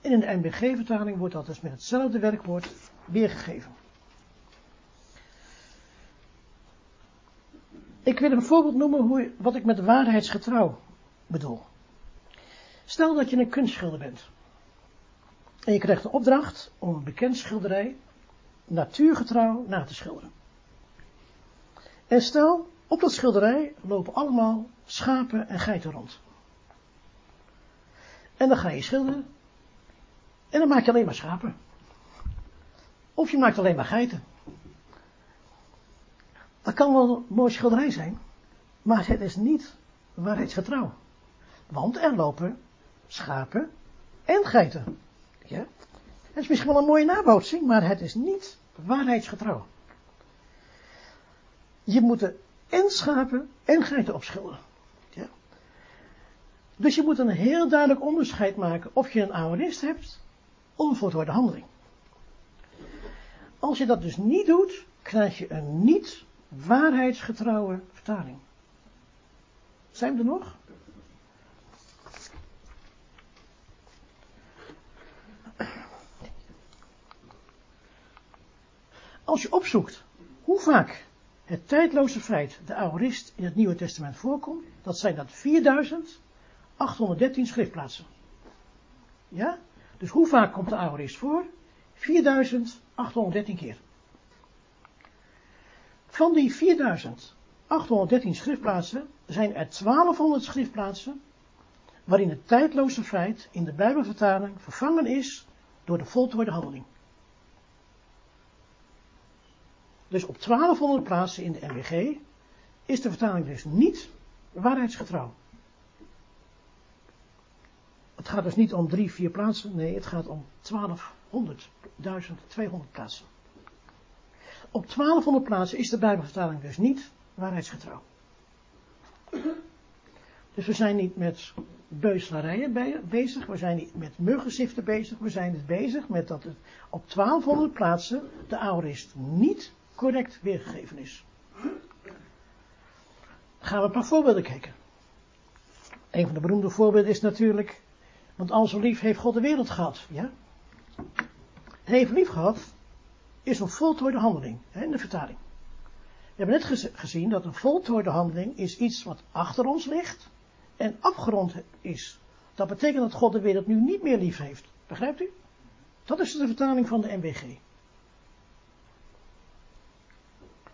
En in de NBG-vertaling wordt dat dus met hetzelfde werkwoord weergegeven. Ik wil een voorbeeld noemen hoe, wat ik met waarheidsgetrouw bedoel. Stel dat je een kunstschilder bent. En je krijgt een opdracht om een bekend schilderij natuurgetrouw na te schilderen. En stel, op dat schilderij lopen allemaal schapen en geiten rond. En dan ga je schilderen. En dan maak je alleen maar schapen. Of je maakt alleen maar geiten. Dat kan wel een mooi schilderij zijn. Maar het is niet waarheidsgetrouw. Want er lopen schapen en geiten. Ja? Het is misschien wel een mooie nabootsing, maar het is niet waarheidsgetrouw. Je moet er en schapen en geiten opschilderen. Ja? Dus je moet een heel duidelijk onderscheid maken of je een aorist hebt of een voltooide handeling. Als je dat dus niet doet, krijg je een niet waarheidsgetrouwe vertaling. Zijn we er nog? Als je opzoekt hoe vaak het tijdloze feit, de aorist, in het Nieuwe Testament voorkomt, dat zijn dat 4813 schriftplaatsen. Ja? Dus hoe vaak komt de aorist voor? 4813 keer. Van die 4813 schriftplaatsen zijn er 1200 schriftplaatsen waarin het tijdloze feit in de Bijbelvertaling vervangen is door de voltooide handeling. Dus op 1200 plaatsen in de MWG is de vertaling dus niet waarheidsgetrouw. Het gaat dus niet om drie, vier plaatsen, nee, het gaat om 1200, 1200 plaatsen. Op 1200 plaatsen is de Bijbelvertaling dus niet waarheidsgetrouw. Dus we zijn niet met beuslarijen bezig, we zijn niet met muggenziften bezig, we zijn dus bezig met dat het op 1200 plaatsen de aorist niet correct weergegeven is. gaan we een paar voorbeelden kijken. Een van de beroemde voorbeelden is natuurlijk, want al zo lief heeft God de wereld gehad, ja? Heeft lief gehad is een voltooide handeling, hè, in de vertaling. We hebben net gezien dat een voltooide handeling is iets wat achter ons ligt en afgerond is. Dat betekent dat God de wereld nu niet meer lief heeft. Begrijpt u? Dat is de vertaling van de MBG.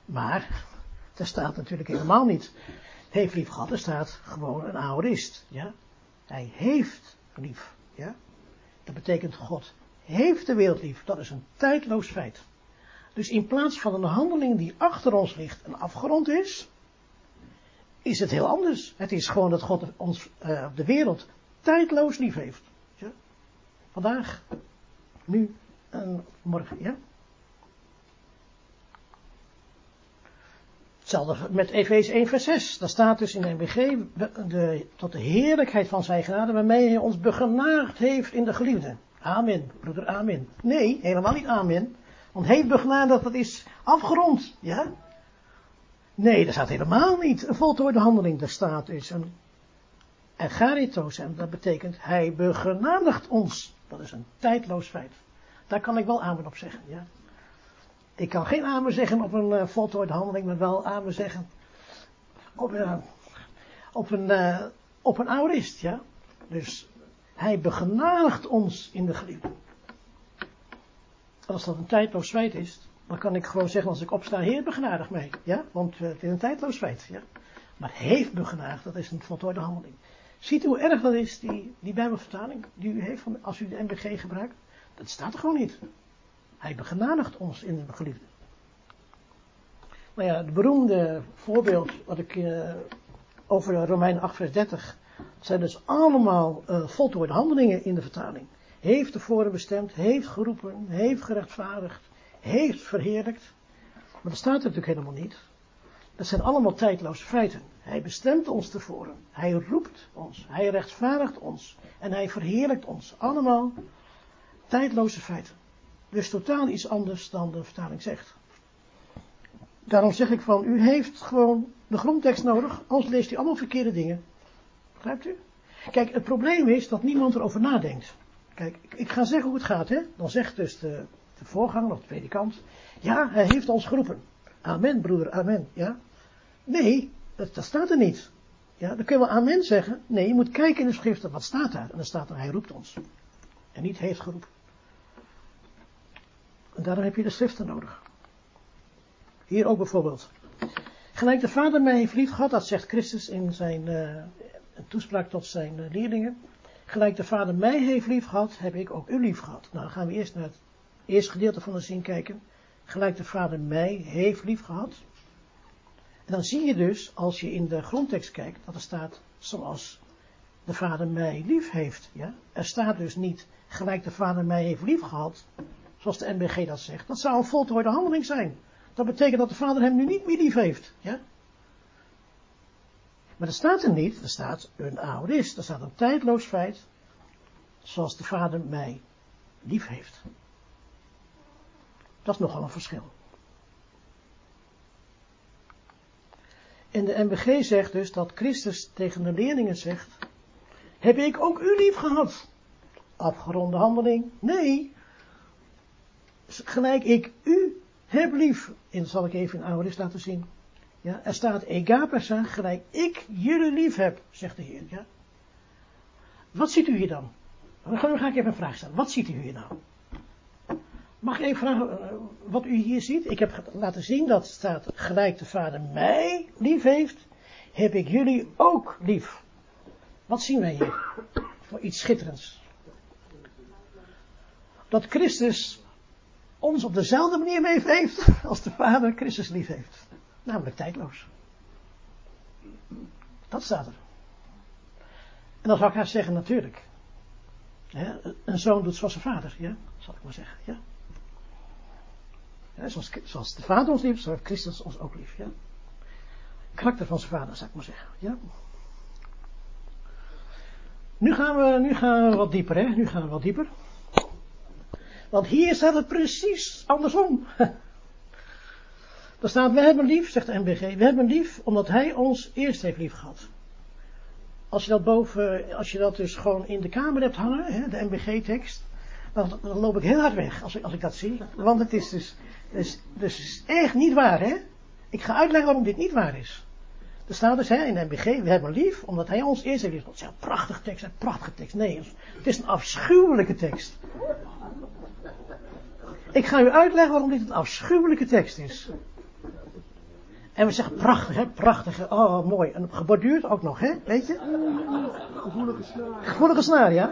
Maar, daar staat natuurlijk helemaal niet, heeft lief gehad, er staat gewoon een aorist, ja. Hij heeft lief, ja. Dat betekent God heeft de wereld lief, dat is een tijdloos feit. Dus in plaats van een handeling die achter ons ligt en afgerond is, is het heel anders. Het is gewoon dat God ons, uh, de wereld tijdloos lief heeft. Ja? Vandaag, nu en morgen, ja. Hetzelfde met Efeze 1 vers 6. Daar staat dus in NBG, de, tot de heerlijkheid van zijn genade, waarmee hij ons begenaagd heeft in de geliefde. Amen, broeder, amen. Nee, helemaal niet amen. Want heeft begenadigd, dat is afgerond, ja? Nee, dat staat helemaal niet. Een voltooide handeling, daar staat dus een egaritos, en dat betekent hij begenadigt ons. Dat is een tijdloos feit. Daar kan ik wel amen op zeggen, ja. Ik kan geen amen zeggen op een uh, voltooide handeling, maar wel amen zeggen op, uh, op een, uh, op een aorist, ja. Dus hij begenadigt ons in de geliefde. Als dat een tijdloos feit is, dan kan ik gewoon zeggen als ik opsta, Heer begenadig mij. Ja, want het is een tijdloos feit. Ja. Maar heeft begenadigd, dat is een voltooide handeling. Ziet u hoe erg dat is, die, die bijbelvertaling die u heeft als u de MBG gebruikt? Dat staat er gewoon niet. Hij begenadigt ons in de geliefde. Nou ja, het beroemde voorbeeld wat ik uh, over Romein 8 vers 30, dat zijn dus allemaal uh, voltooide handelingen in de vertaling. Heeft tevoren bestemd, heeft geroepen, heeft gerechtvaardigd, heeft verheerlijkt. Maar dat staat er natuurlijk helemaal niet. Dat zijn allemaal tijdloze feiten. Hij bestemt ons tevoren. Hij roept ons. Hij rechtvaardigt ons. En hij verheerlijkt ons. Allemaal tijdloze feiten. Dus totaal iets anders dan de vertaling zegt. Daarom zeg ik van, u heeft gewoon de grondtekst nodig, anders leest u allemaal verkeerde dingen. Begrijpt u? Kijk, het probleem is dat niemand erover nadenkt. Kijk, ik ga zeggen hoe het gaat, hè. Dan zegt dus de, de voorganger of de predikant, ja, hij heeft ons geroepen. Amen, broeder, amen, ja. Nee, dat, staat er niet. Ja, dan kun je wel amen zeggen. Nee, je moet kijken in de schriften, wat staat daar? En dan staat er, hij roept ons. En niet heeft geroepen. En daarom heb je de schriften nodig. Hier ook bijvoorbeeld. Gelijk de Vader mij heeft lief gehad, dat zegt Christus in zijn uh, toespraak tot zijn uh, leerlingen. Gelijk de Vader mij heeft lief gehad, heb ik ook u lief gehad. Nou, dan gaan we eerst naar het eerste gedeelte van de zin kijken. Gelijk de Vader mij heeft lief gehad. En dan zie je dus, als je in de grondtekst kijkt, dat er staat zoals de Vader mij lief heeft. Ja? Er staat dus niet gelijk de Vader mij heeft lief gehad, zoals de NBG dat zegt. Dat zou een voltooide handeling zijn. Dat betekent dat de Vader hem nu niet meer lief heeft. Ja? Maar dat staat er niet. Er staat een aorist. Er staat een tijdloos feit. Zoals de Vader mij lief heeft. Dat is nogal een verschil. En de MBG zegt dus dat Christus tegen de leerlingen zegt, heb ik ook u lief gehad? Afgeronde handeling? Nee. Gelijk ik u heb lief. En dat zal ik even in oude laten zien. Ja, er staat egapesa, gelijk ik jullie lief heb, zegt de Heer. Ja. Wat ziet u hier dan? Dan ga ik even een vraag stellen. Wat ziet u hier nou? Mag ik even vragen eh, wat u hier ziet? Ik heb laten zien dat staat gelijk de Vader mij lief heeft, heb ik jullie ook lief. Wat zien wij hier? Voor iets schitterends. Dat Christus ons op dezelfde manier mee heeft als de Vader Christus lief heeft. Namelijk tijdloos. Dat staat er. En dan zou ik haar zeggen, natuurlijk. een zoon doet zoals zijn vader, ja, zal ik maar zeggen, ja. Zoals, zoals, de vader ons lief, zo heeft Christus ons ook lief. Ja? Karakter van zijn vader, zou ik maar zeggen. Ja? Nu, gaan we, nu gaan we wat dieper, hè? Nu gaan we wat dieper. Want hier staat het precies andersom. *laughs* Er staat, we hebben lief, zegt de MBG, we hebben lief omdat hij ons eerst heeft lief gehad. Als je dat boven, als je dat dus gewoon in de kamer hebt hangen, hè, de MBG-tekst, dan, dan, loop ik heel hard weg als ik, als ik dat zie. Want het is dus dus, dus echt niet waar, hè? Ik ga uitleggen waarom dit niet waar is. Er staat dus hè, in de MBG, we hebben lief, omdat hij ons eerst heeft lief. Dat is een prachtige tekst, een prachtige tekst. Nee, het is een afschuwelijke tekst. Ik ga u uitleggen waarom dit een afschuwelijke tekst is. En we zeggen prachtig, hè, prachtig. Oh, mooi. En geborduurd ook nog, hè, weet je? Gevoelige snaar. Gevoelige snaar, ja.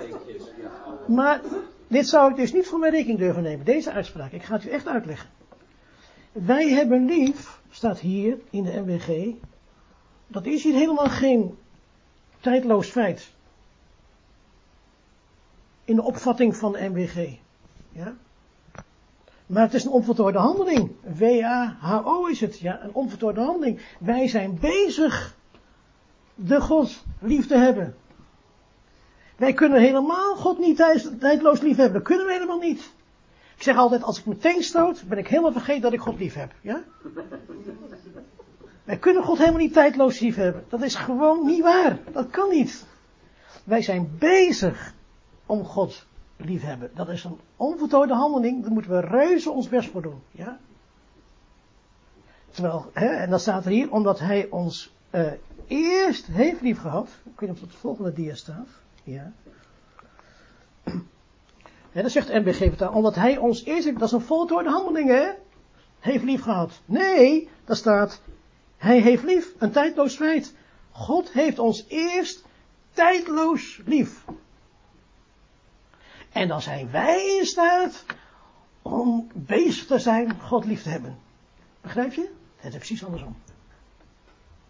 Maar dit zou ik dus niet voor mijn rekening durven nemen, deze uitspraak. Ik ga het u echt uitleggen. Wij hebben lief, staat hier in de MWG. Dat is hier helemaal geen tijdloos feit. In de opvatting van de MWG. Ja? Maar het is een onvoltooide handeling. W-A-H-O is het. Ja, een onvoltooide handeling. Wij zijn bezig de God lief te hebben. Wij kunnen helemaal God niet tijdloos lief hebben. Dat kunnen we helemaal niet. Ik zeg altijd, als ik meteen stoot, ben ik helemaal vergeten dat ik God lief heb. Ja? Wij kunnen God helemaal niet tijdloos lief hebben. Dat is gewoon niet waar. Dat kan niet. Wij zijn bezig om God lief hebben. Dat is een onvoltooide handeling. Daar moeten we reuze ons best voor doen. Ja? Terwijl, hè, en dan staat er hier, omdat hij ons uh, eerst heeft lief gehad. Ik weet niet of het, het volgende dia staat. Ja. *clears throat* Ja, dat zegt MBG vertaal, omdat hij ons eerst, dat is een voltooide handeling, hè? Heeft lief gehad. Nee, daar staat, hij heeft lief, een tijdloos feit. God heeft ons eerst tijdloos lief. En dan zijn wij in staat om bezig te zijn God lief te hebben. Begrijp je? Het is precies andersom.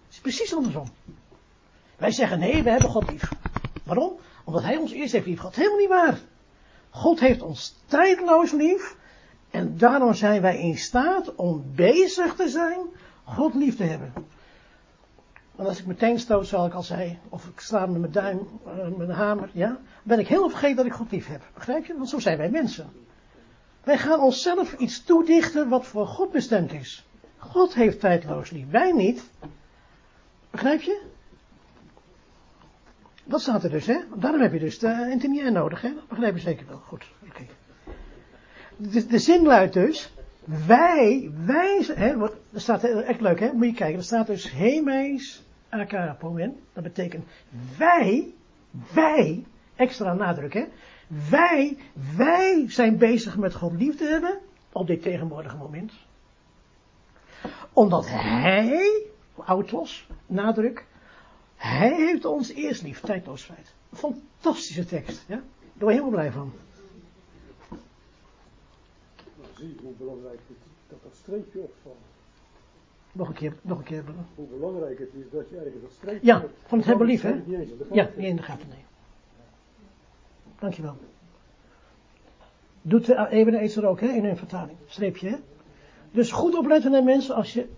Het is precies andersom. Wij zeggen nee, we hebben God lief. Waarom? Omdat hij ons eerst heeft lief gehad. Helemaal niet waar. God heeft ons tijdloos lief. En daarom zijn wij in staat om bezig te zijn God lief te hebben. Want als ik meteen stoot, zoals ik al zei, of ik sla met mijn duim, uh, met een hamer, ja, ben ik heel vergeten dat ik God lief heb. Begrijp je? Want zo zijn wij mensen. Wij gaan onszelf iets toedichten wat voor God bestemd is. God heeft tijdloos lief, wij niet. Begrijp je? Dat staat er dus, hè? Daarom heb je dus de internier nodig, hè? Dat begrijp je zeker wel. Goed, oké. De, de, zin luidt dus, wij, wij, hè, wat, er staat echt leuk, hè? Moet je kijken, er staat dus hemeis akapomen. Dat betekent wij, wij, extra nadruk, hè? Wij, wij zijn bezig met God lief te hebben op dit tegenwoordige moment. Omdat hij, autos, nadruk, hij heeft ons eerst lief, tijdloos feit. Fantastische tekst, ja? Daar word je helemaal blij van. Zie hoe belangrijk het is dat dat streepje opvalt. Nog een keer, nog een keer. Hoe belangrijk het is dat je eigenlijk dat streepje Ja, van het hebben lief, hè? Ja, niet in de gaten, nee. Dankjewel. Doet even eens er ook, hè, in een vertaling. Streepje, hè? Dus goed opletten naar mensen als je,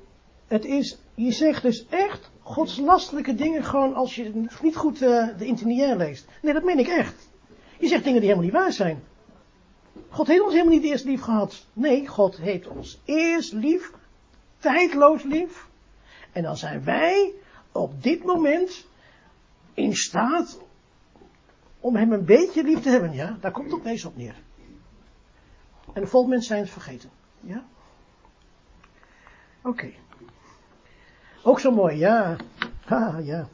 het is, je zegt dus echt godslastelijke dingen gewoon als je niet goed uh, de internier leest. Nee, dat meen ik echt. Je zegt dingen die helemaal niet waar zijn. God heeft ons helemaal niet eerst lief gehad. Nee, God heeft ons eerst lief, tijdloos lief. En dan zijn wij op dit moment in staat om hem een beetje lief te hebben. Ja, daar komt het opeens op neer. En de volgende mensen zijn het vergeten. Ja? Oké. Ook zo mooi, ja. Ha, ja.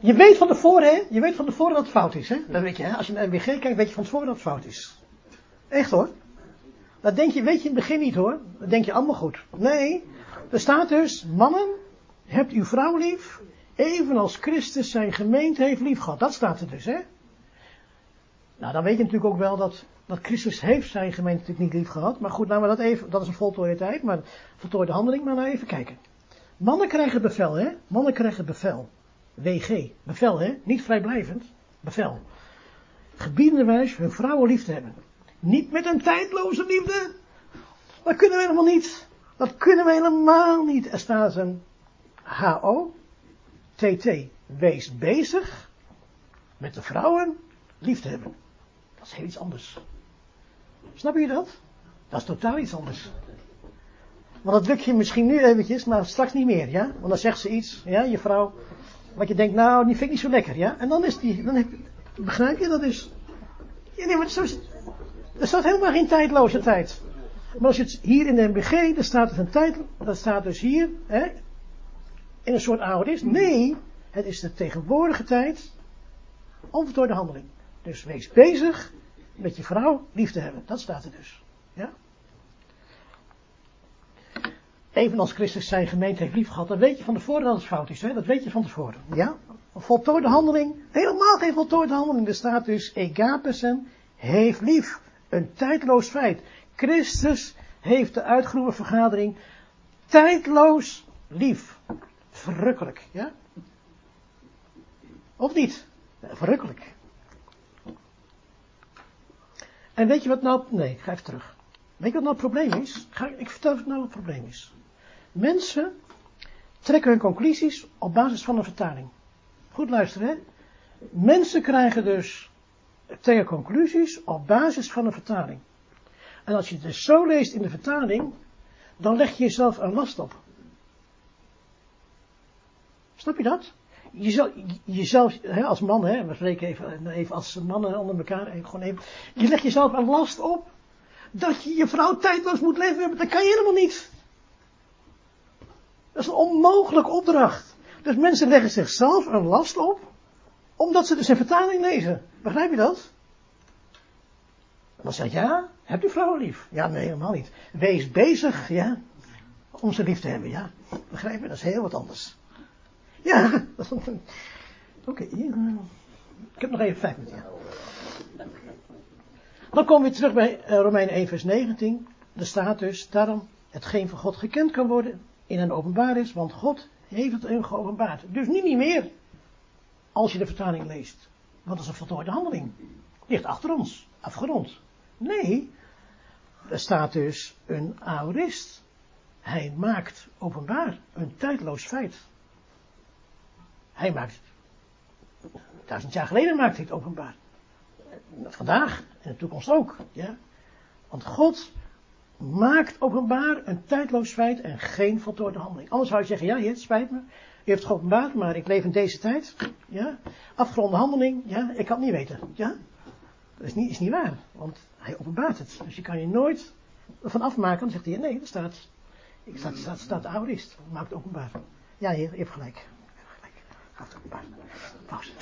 Je weet van tevoren, hè? Je weet van tevoren dat het fout is, hè? Dat weet je, hè? Als je naar MWG kijkt, weet je van tevoren dat het fout is. Echt hoor. Dat denk je, weet je in het begin niet hoor. Dat denk je allemaal goed. Nee, er staat dus, mannen, hebt uw vrouw lief, evenals Christus zijn gemeente heeft lief gehad. Dat staat er dus, hè? Nou, dan weet je natuurlijk ook wel dat, dat Christus heeft zijn gemeente natuurlijk niet lief gehad. Maar goed, laten we dat even, dat is een voltooide tijd, maar voltooide handeling, maar nou even kijken. Mannen krijgen bevel, hè? Mannen krijgen bevel. WG. Bevel, hè? Niet vrijblijvend. Bevel. Gebiedenderwijs hun vrouwen lief te hebben. Niet met een tijdloze liefde. Dat kunnen we helemaal niet. Dat kunnen we helemaal niet. Er staat een HO, TT. Wees bezig met de vrouwen lief te hebben. Dat is heel iets anders. Snap je dat? Dat is totaal iets anders. Want dat lukt je misschien nu eventjes, maar straks niet meer, ja? Want dan zegt ze iets, ja, je vrouw, wat je denkt, nou, die vind ik niet zo lekker, ja? En dan is die, dan heb, begrijp je, dat is, ja, nee, maar is, er staat helemaal geen tijdloze tijd. Maar als je het hier in de MBG, dan staat het een tijd, dat staat dus hier, hè, in een soort oude Nee, het is de tegenwoordige tijd, onvoltooide handeling. Dus wees bezig met je vrouw lief te hebben. Dat staat er dus. Ja? Evenals Christus zijn gemeente heeft lief gehad, dan weet je van tevoren dat het fout is. Hè? Dat weet je van tevoren. Ja? Voltooide handeling, helemaal geen voltooide handeling. Er staat dus Egapesen heeft lief. Een tijdloos feit. Christus heeft de uitgeroepen vergadering tijdloos lief. Verrukkelijk, ja? Of niet? Verrukkelijk. En weet je wat nou, nee, ga even terug. Weet je wat nou het probleem is? Ga, ik vertel wat nou het probleem is. Mensen trekken hun conclusies op basis van een vertaling. Goed luisteren, hè? Mensen krijgen dus trekken conclusies op basis van een vertaling. En als je het dus zo leest in de vertaling, dan leg je jezelf een last op. Snap je dat? Jezelf, hè, als man, hè, we spreken even, even als mannen onder elkaar, gewoon even, je legt jezelf een last op dat je je vrouw tijdloos moet leven. Dat kan je helemaal niet. Dat is een onmogelijke opdracht. Dus mensen leggen zichzelf een last op, omdat ze dus een vertaling lezen. Begrijp je dat? Dan zeg je, ja, hebt u vrouwen lief? Ja, nee, helemaal niet. Wees bezig, ja, om ze lief te hebben, ja. Begrijp je? Dat is heel wat anders. Ja, *laughs* oké. Okay. Ik heb nog even vijf minuten. Dan komen we terug bij eh, Romein 1 vers 19. Er staat dus, daarom hetgeen van God gekend kan worden in een openbaar is, want God heeft het hem geopenbaard. Dus niet, niet meer, als je de vertaling leest. Want dat is een voltooide handeling. Ligt achter ons, afgerond. Nee, er staat dus een aorist. Hij maakt openbaar een tijdloos feit. Hij maakt, duizend jaar geleden maakte hij het openbaar. Vandaag, in de toekomst ook. Ja? Want God maakt openbaar een tijdloos feit en geen voltooide handeling. Anders zou je zeggen, ja, het spijt me. U heeft het geopenbaard, maar ik leef in deze tijd. Ja? Afgeronde handeling, ja, ik kan het niet weten. Ja? Dat is niet, is niet waar, want hij openbaart het. Dus je kan je nooit ervan afmaken. Dan zegt hij, nee, er staat, er staat, staat, staat aorist, maakt openbaar. Ja, heer, je hebt gelijk. Je hebt gelijk. Gaat openbaar. Pauze.